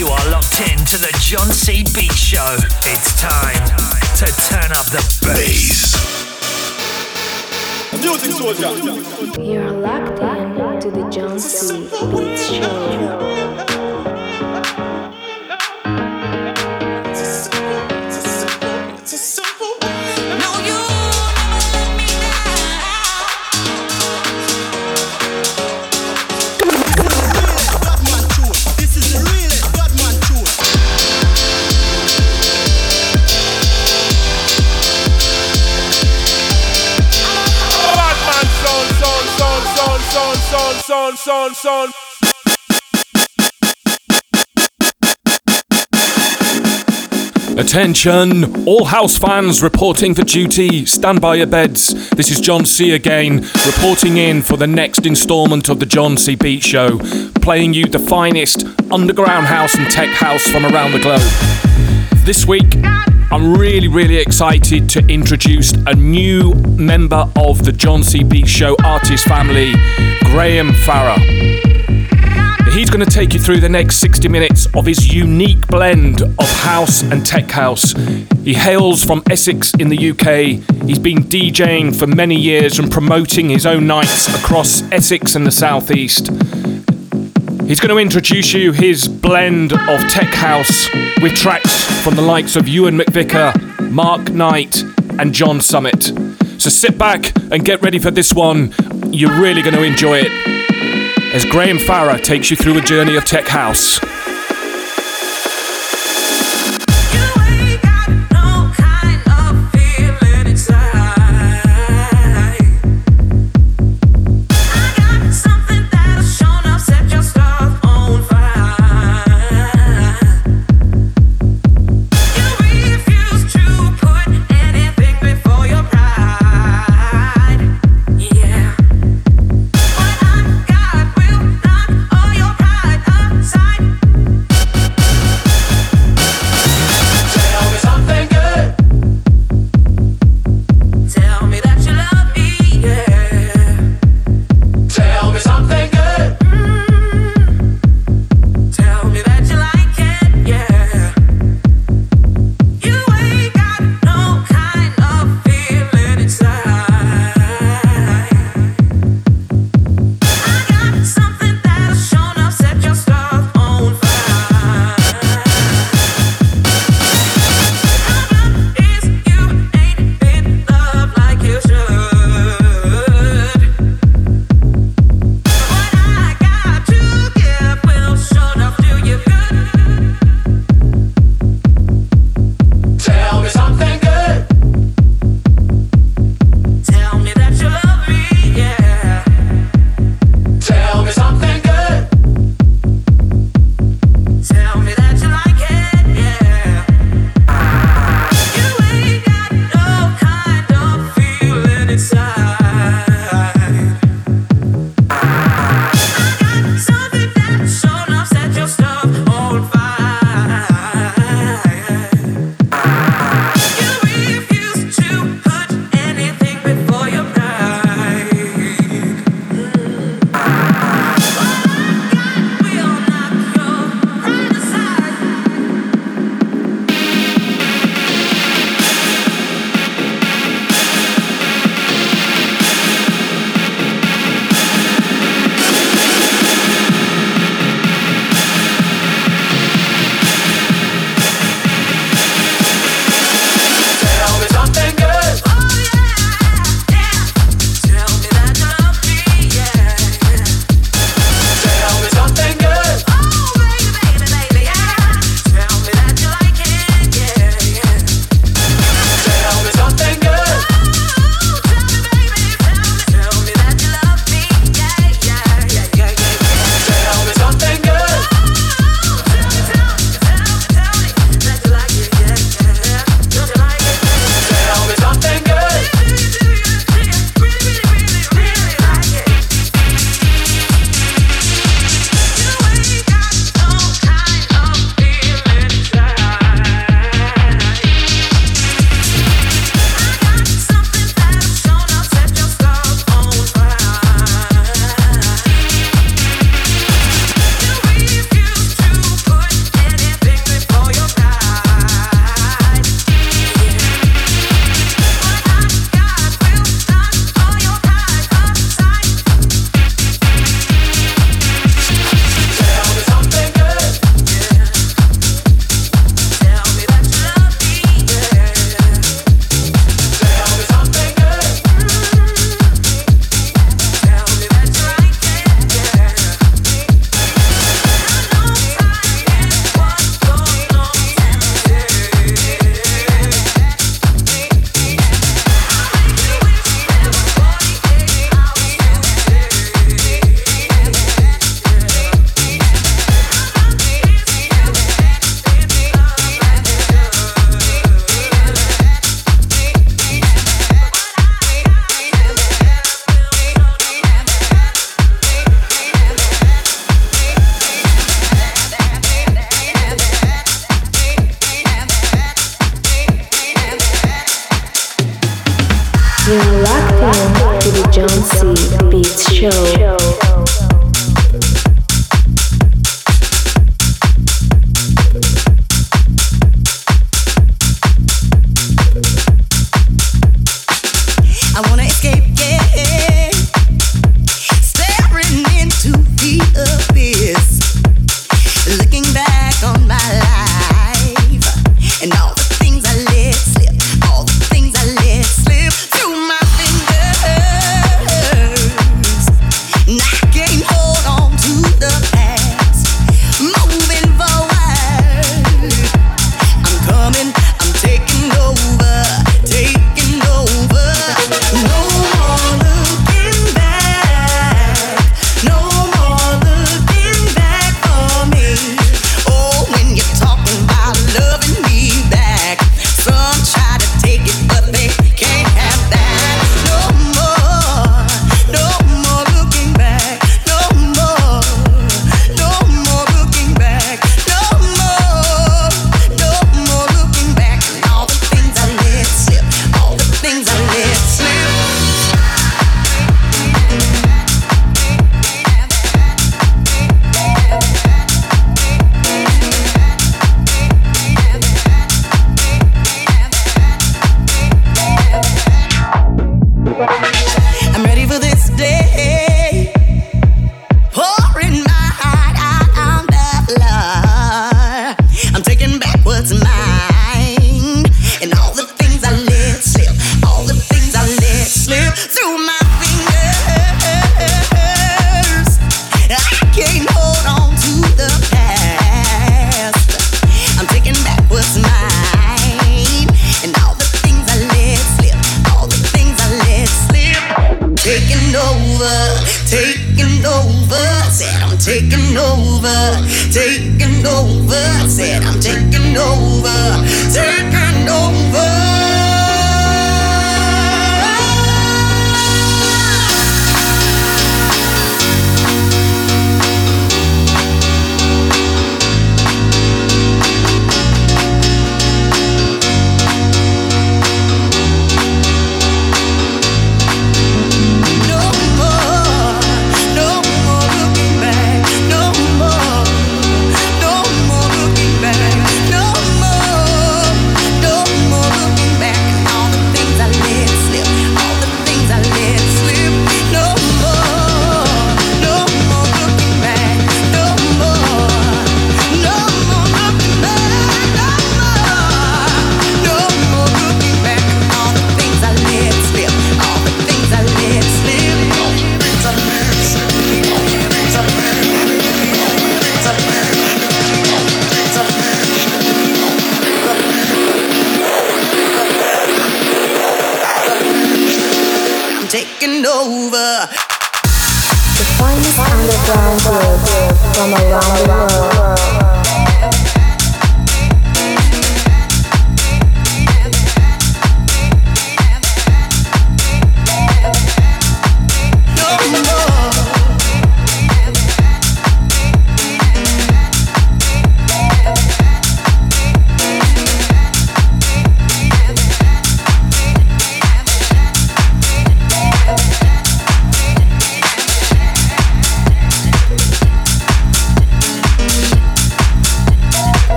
You are locked in to the John C. Beat Show. It's time to turn up the bass. You're locked in to the John C. Beats Show. Attention! All house fans reporting for duty, stand by your beds. This is John C. again, reporting in for the next instalment of the John C. Beat Show, playing you the finest underground house and tech house from around the globe. This week, I'm really, really excited to introduce a new member of the John C. Show artist family, Graham Farrar. He's going to take you through the next 60 minutes of his unique blend of house and tech house. He hails from Essex in the UK. He's been DJing for many years and promoting his own nights across Essex and the Southeast. He's going to introduce you his blend of tech house with tracks from the likes of Ewan McVicar, Mark Knight, and John Summit. So sit back and get ready for this one. You're really going to enjoy it. As Graham Farrar takes you through a journey of tech house.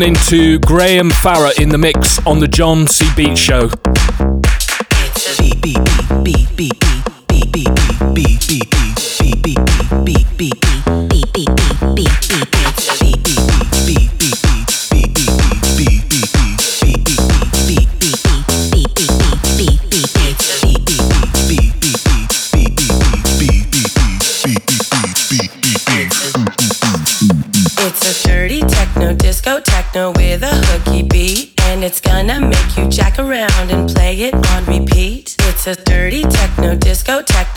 Listening to Graham Farrar in the mix on the John C. Beat Show.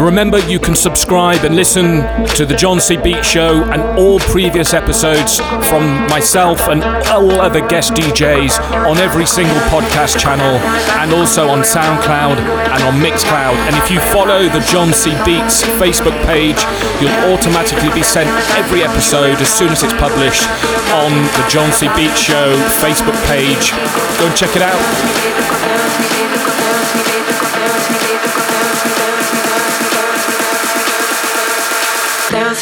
Remember, you can subscribe and listen to the John C. Beat Show and all previous episodes from myself and all other guest DJs on every single podcast channel and also on SoundCloud and on Mixcloud. And if you follow the John C. Beats Facebook page, you'll automatically be sent every episode as soon as it's published on the John C. Beat Show Facebook page. Go and check it out.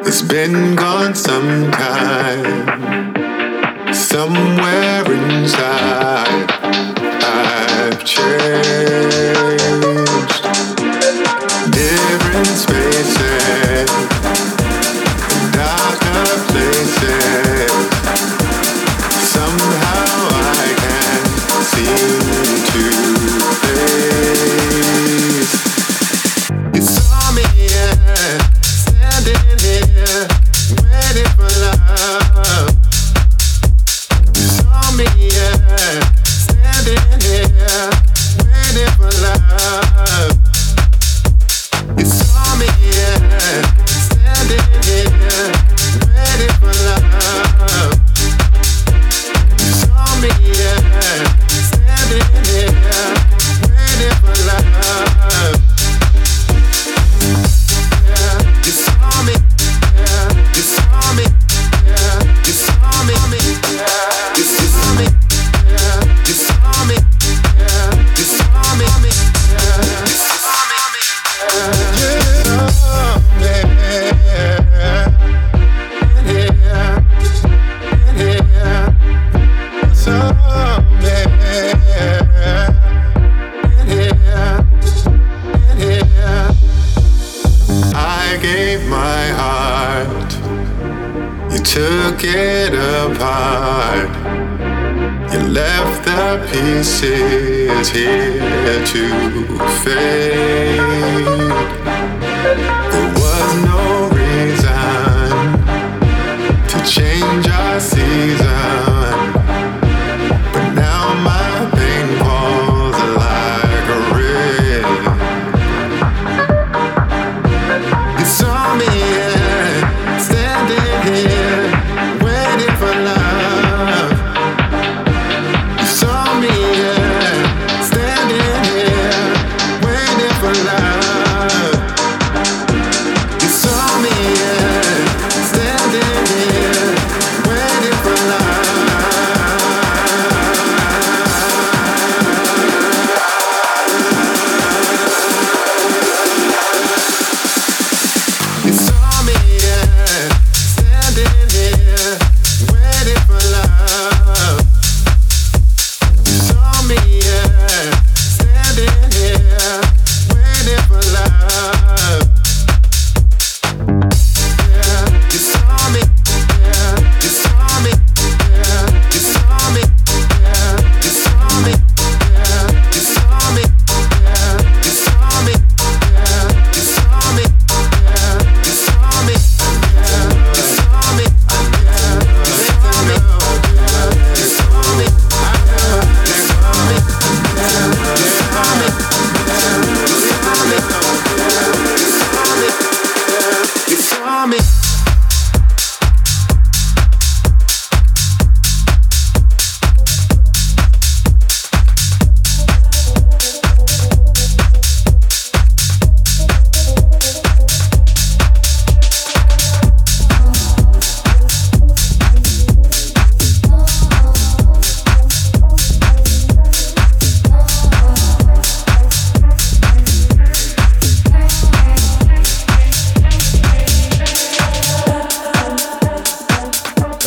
It's been gone some time. Somewhere inside, I've changed.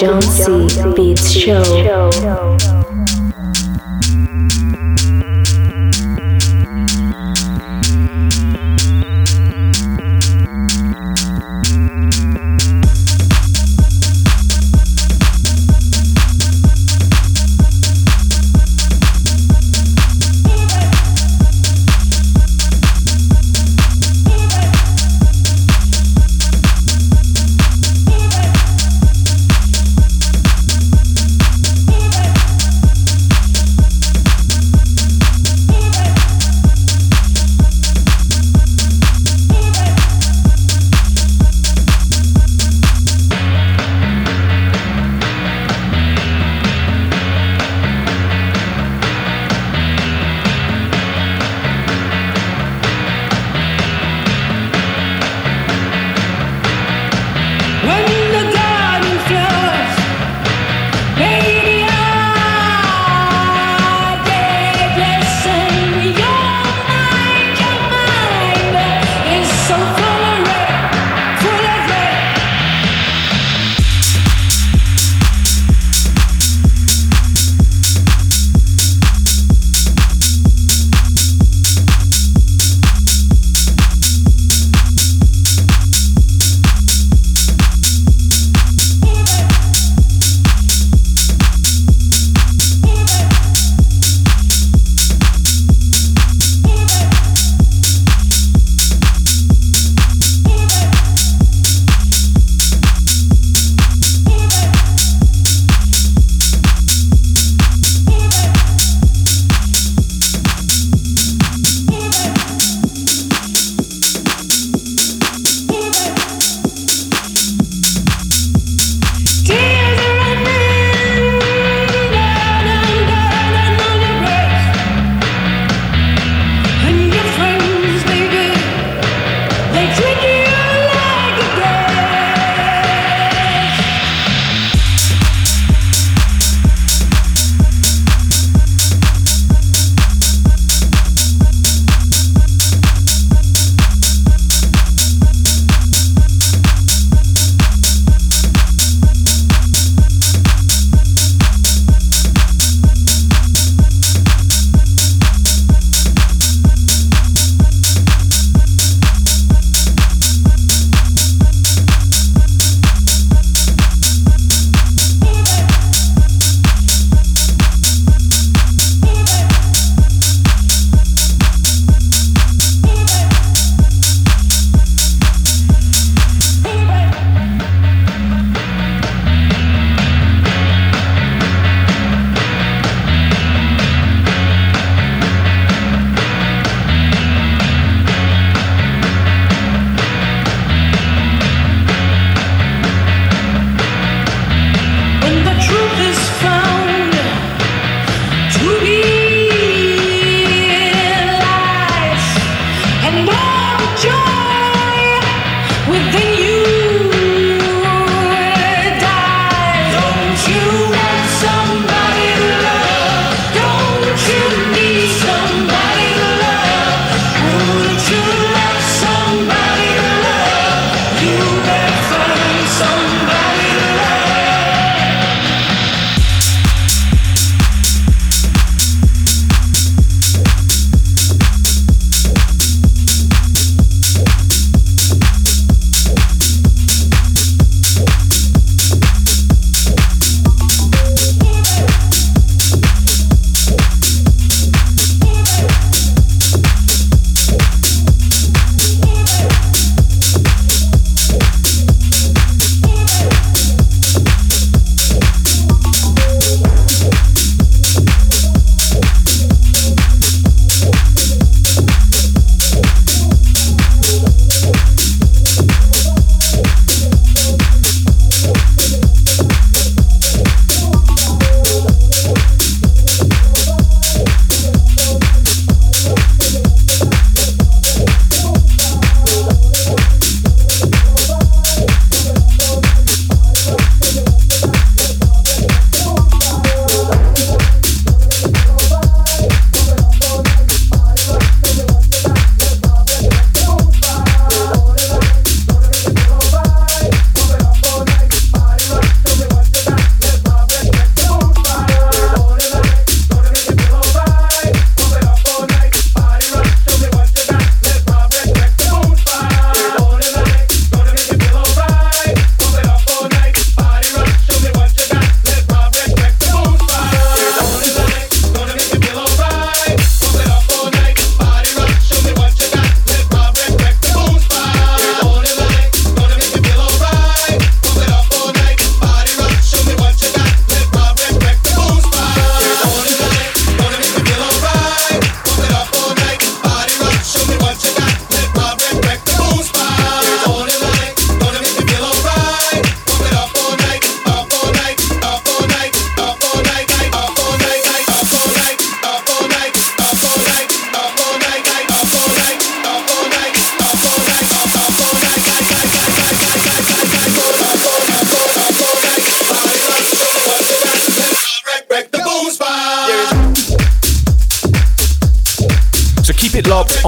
John C. Beats Show.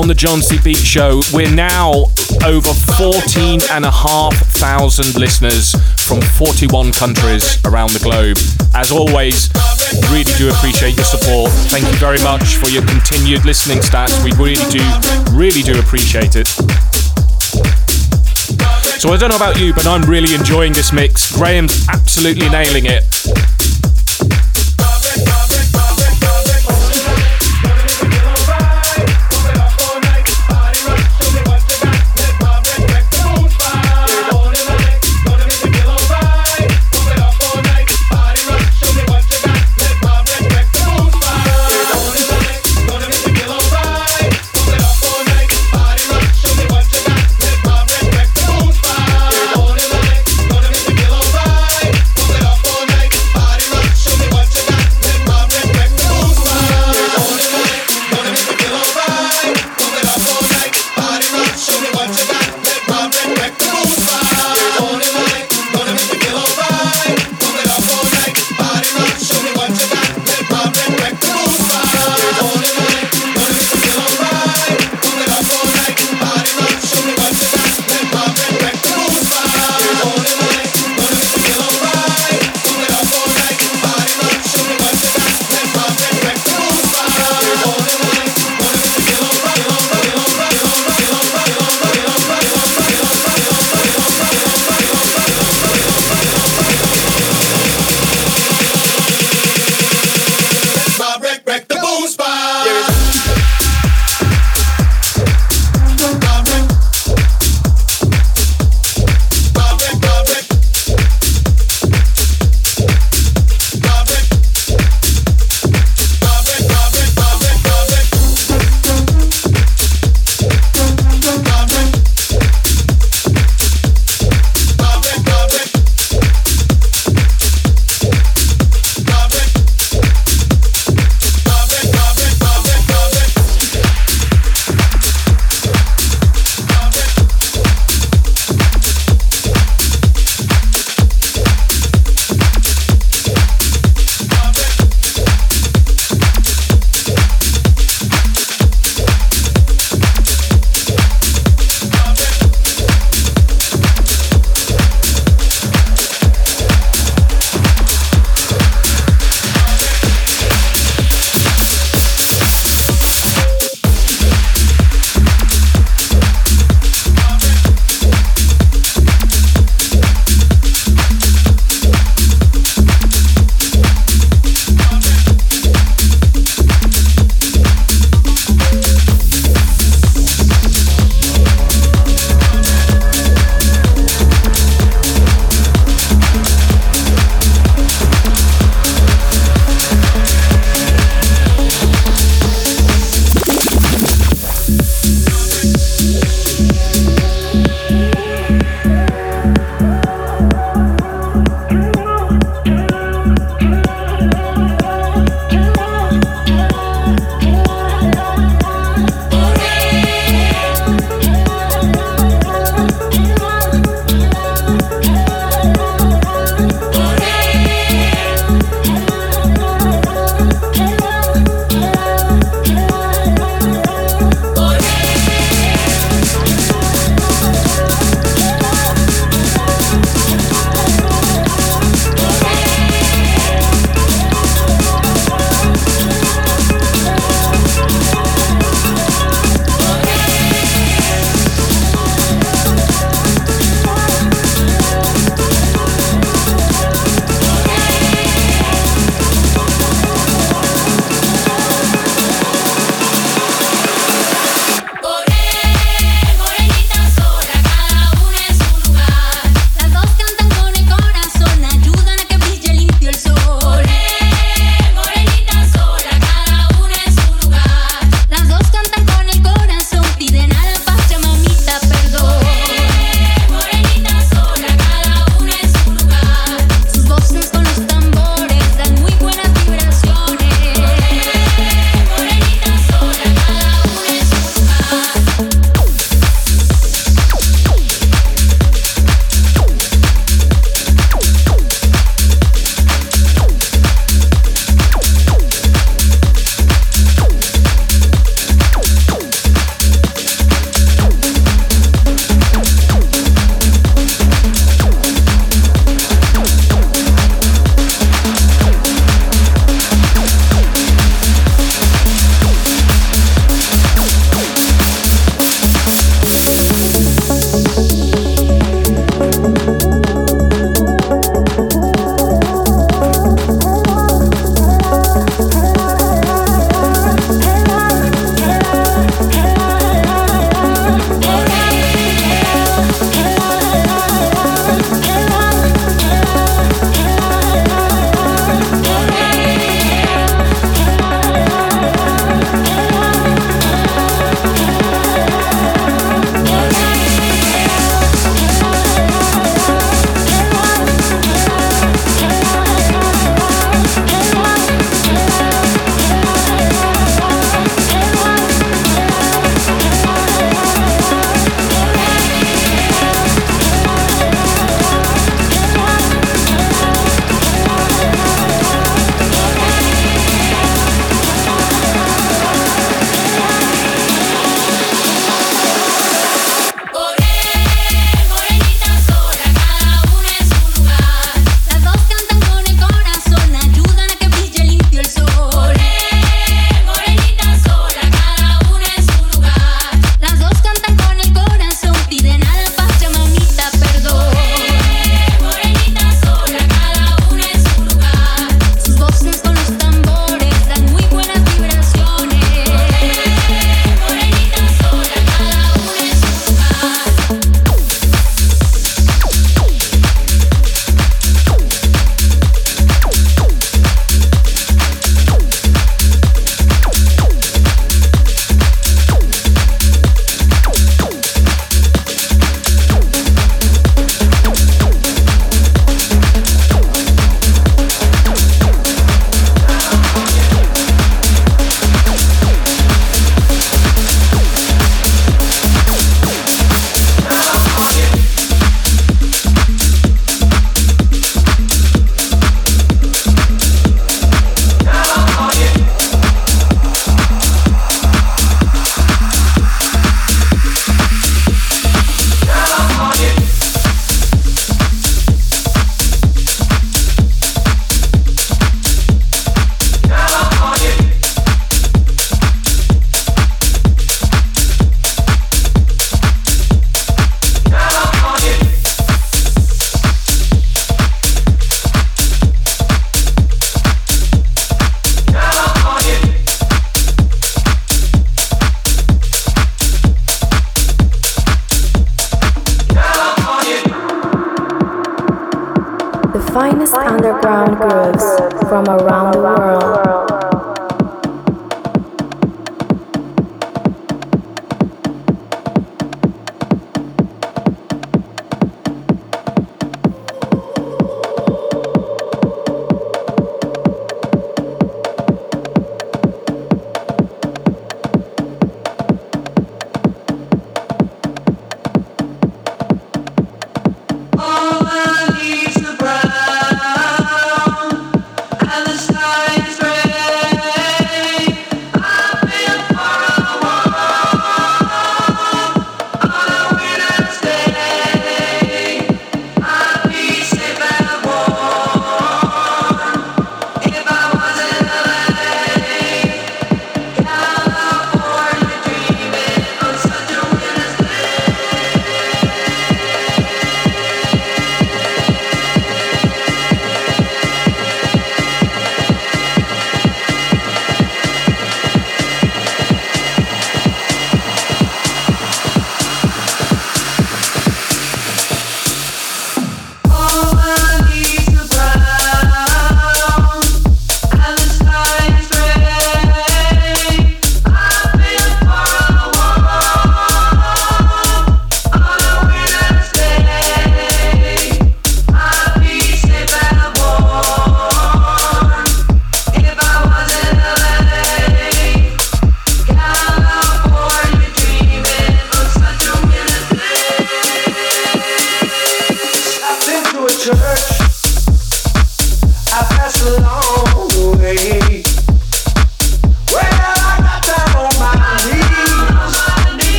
On the John C. Beat Show. We're now over 14 and a half thousand listeners from 41 countries around the globe. As always, really do appreciate your support. Thank you very much for your continued listening stats. We really do, really do appreciate it. So I don't know about you, but I'm really enjoying this mix. Graham's absolutely nailing it.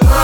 the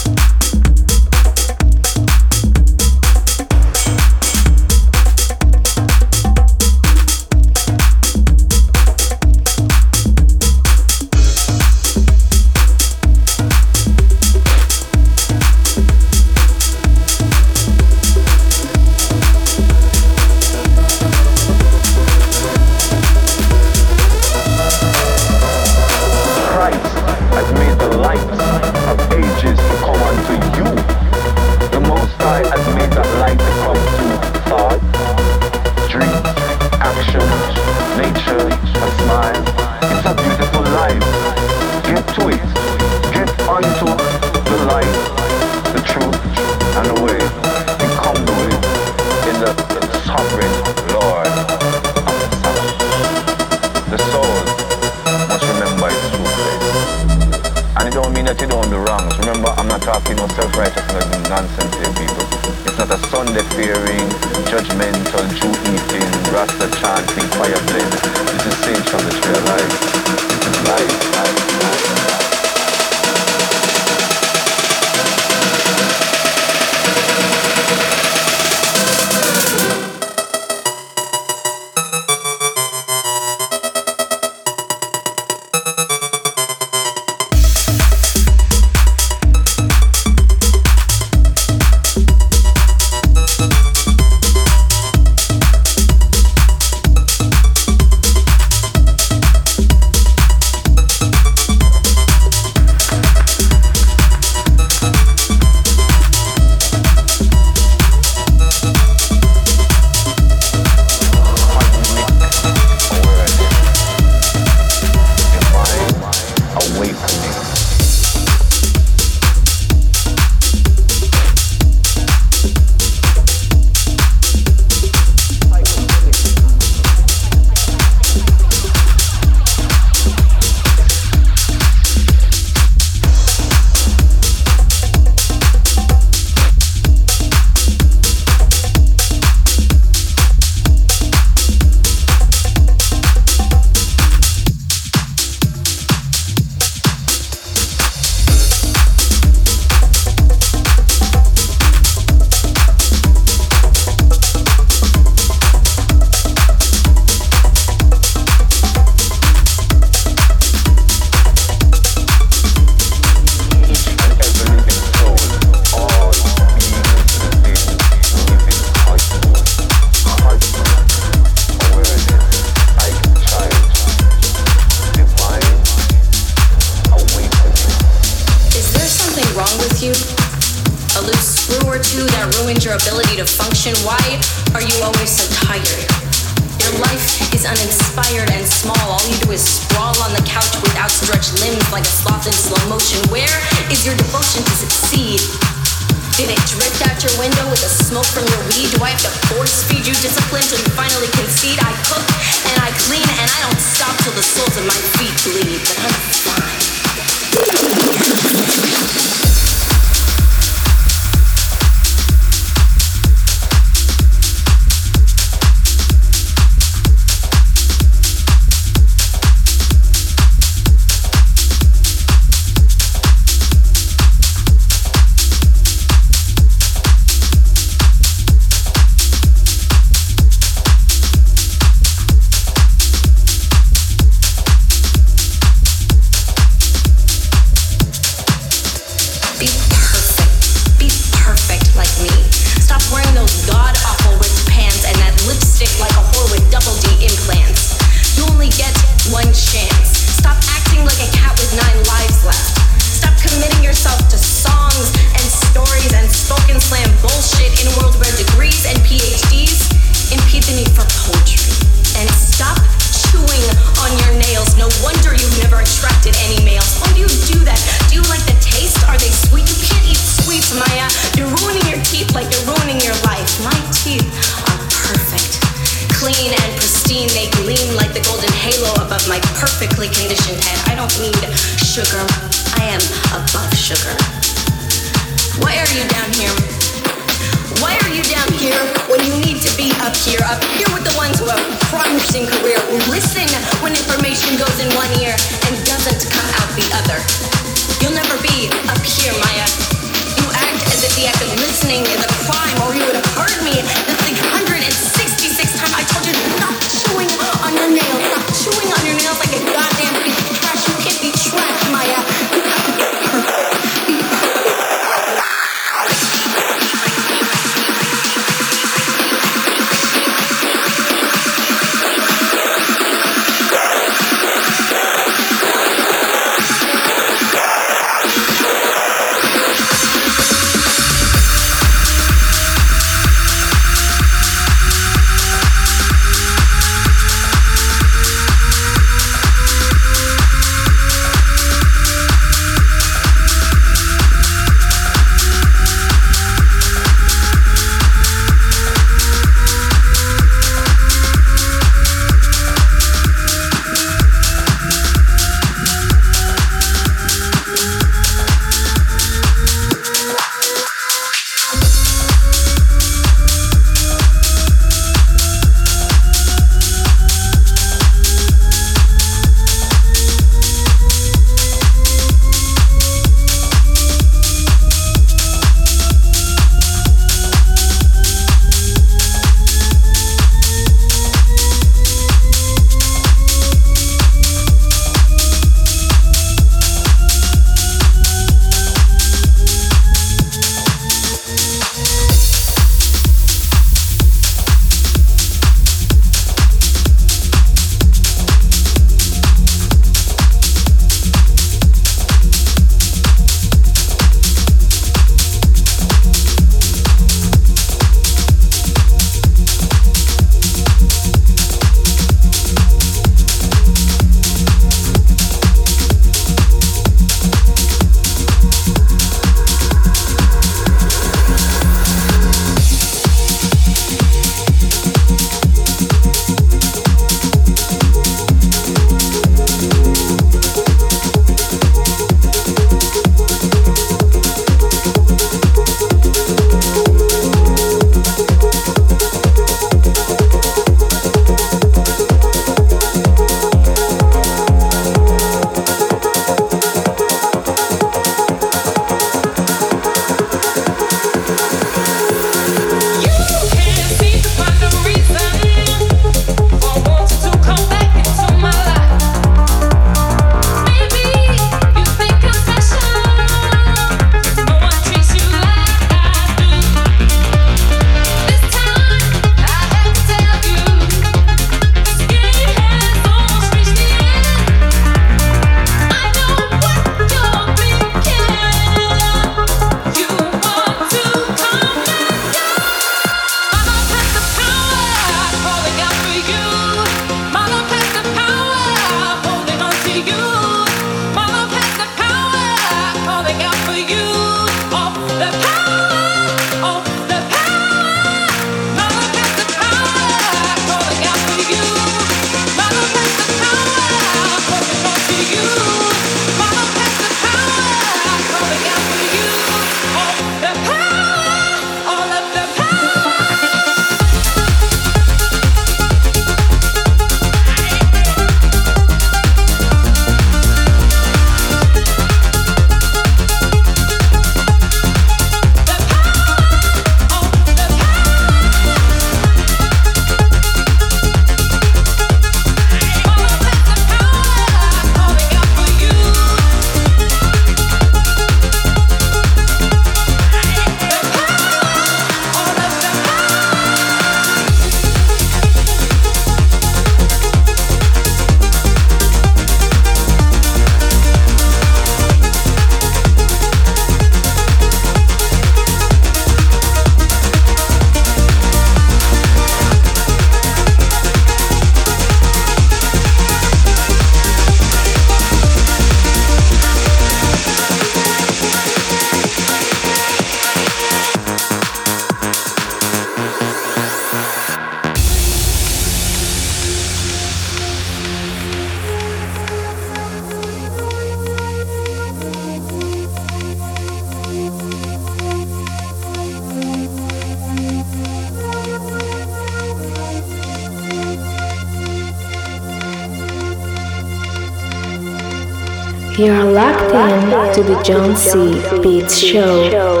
to the John C. Beats Show.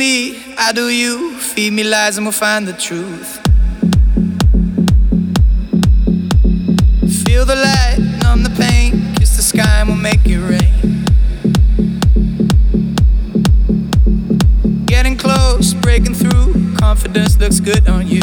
me, I do you. Feed me lies and we'll find the truth. Feel the light, numb the pain, kiss the sky and we'll make it rain. Getting close, breaking through, confidence looks good on you.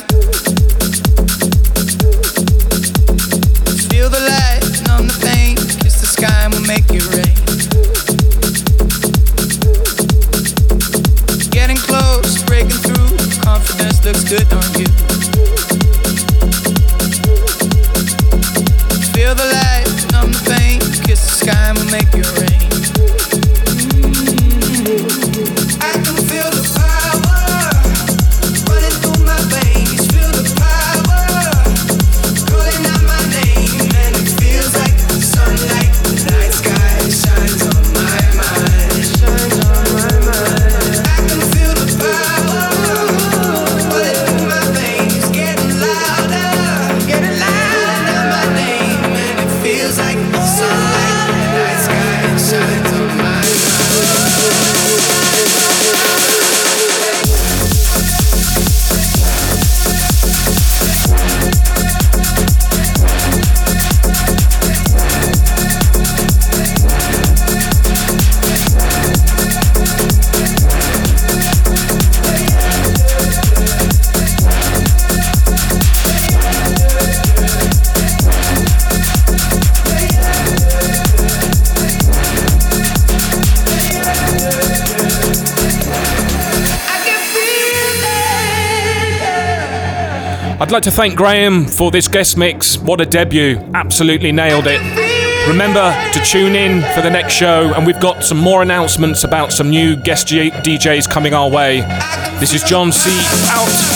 I'd like to thank Graham for this guest mix. What a debut! Absolutely nailed it. Remember to tune in for the next show, and we've got some more announcements about some new guest G- DJs coming our way. This is John C. out.